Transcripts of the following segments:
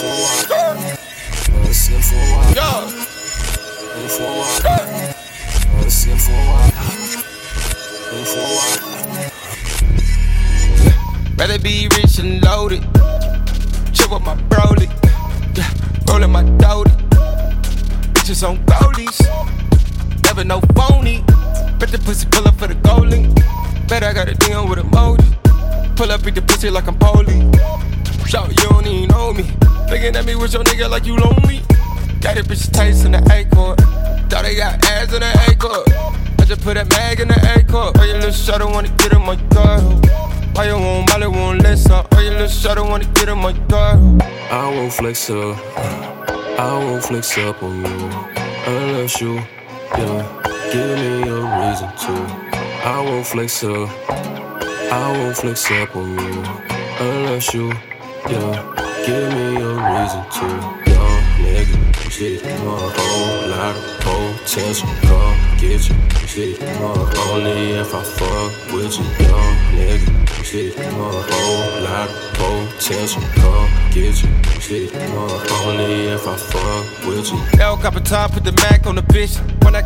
for Yo. Been be rich and loaded. Chill with my broly. Yeah, rolling my doty. Bitches on goalies. Never no phony. Bet the pussy pull up for the goalie. Bet I got a deal with emoji. Pull up, beat the pussy like I'm Polly. Shout you Looking at me with your nigga like you lonely. Got a bitch taste in the A court. Thought they got ass in the A court. I just put a mag in the A court. Oh, your little shot, wanna get in my girl. Why you want Molly, won't listen? Oh, your little shot, wanna get in my girl. I won't flex up. I won't flex up on you. Unless you, yeah, give me a reason to. I won't flex up. I won't flex up on you. Unless you, yeah, give me a reason to. Young nigga, shit, a whole lot of potential. Come get you, shit, want only if I fuck with you. Young nigga, shit, a whole lot of potential. Come get you, shit, want only if I fuck with you. L cup of time, put the Mac on the bitch.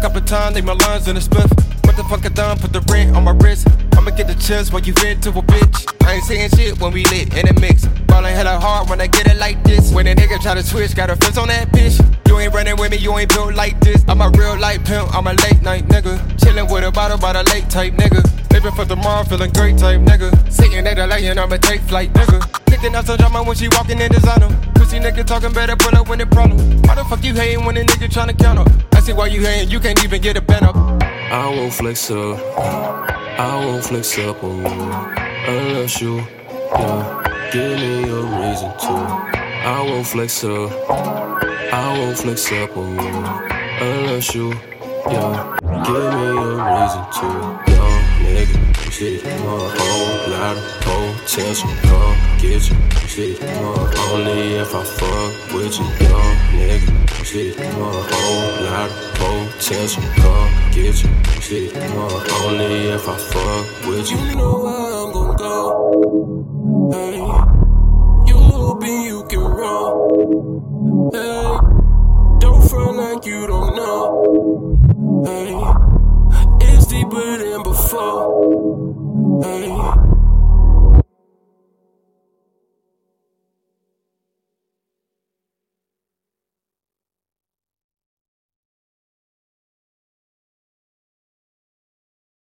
Cup of time, leave my lines in the spliff. What the fuck I done? Put the rent on my wrist. Get the chills when you vent to a bitch. I ain't saying shit when we lit in the mix. Ballin' hella hard when I get it like this. When a nigga try to switch, got a fence on that bitch. You ain't running with me, you ain't built like this. I'm a real light pimp, I'm a late night nigga. Chillin' with a bottle by the late type nigga. Living for tomorrow, feeling great type nigga. Sitting at the lane, I'ma take flight nigga. Kicking out some drama when she walking in designer. Pussy nigga talking better, pull up when it problem. Why the fuck you hating when a nigga tryna up? I see why you hating, you can't even get a pen up. I won't flex up. I won't flex up on you unless you, yeah, give me a reason to. I won't flex up. I won't flex up on you unless you, yeah, give me a reason to. Young nigga, shit, a whole lot of potential. Come get you, shit, want only if I fuck with you. Young nigga, shit, a whole lot of potential. Come get you, shit, only if I fuck with you. You know where I'm gon' go. Hey, you hoping you can roll. Hey, don't front like you don't know. Hey, it's deeper than before. Hey.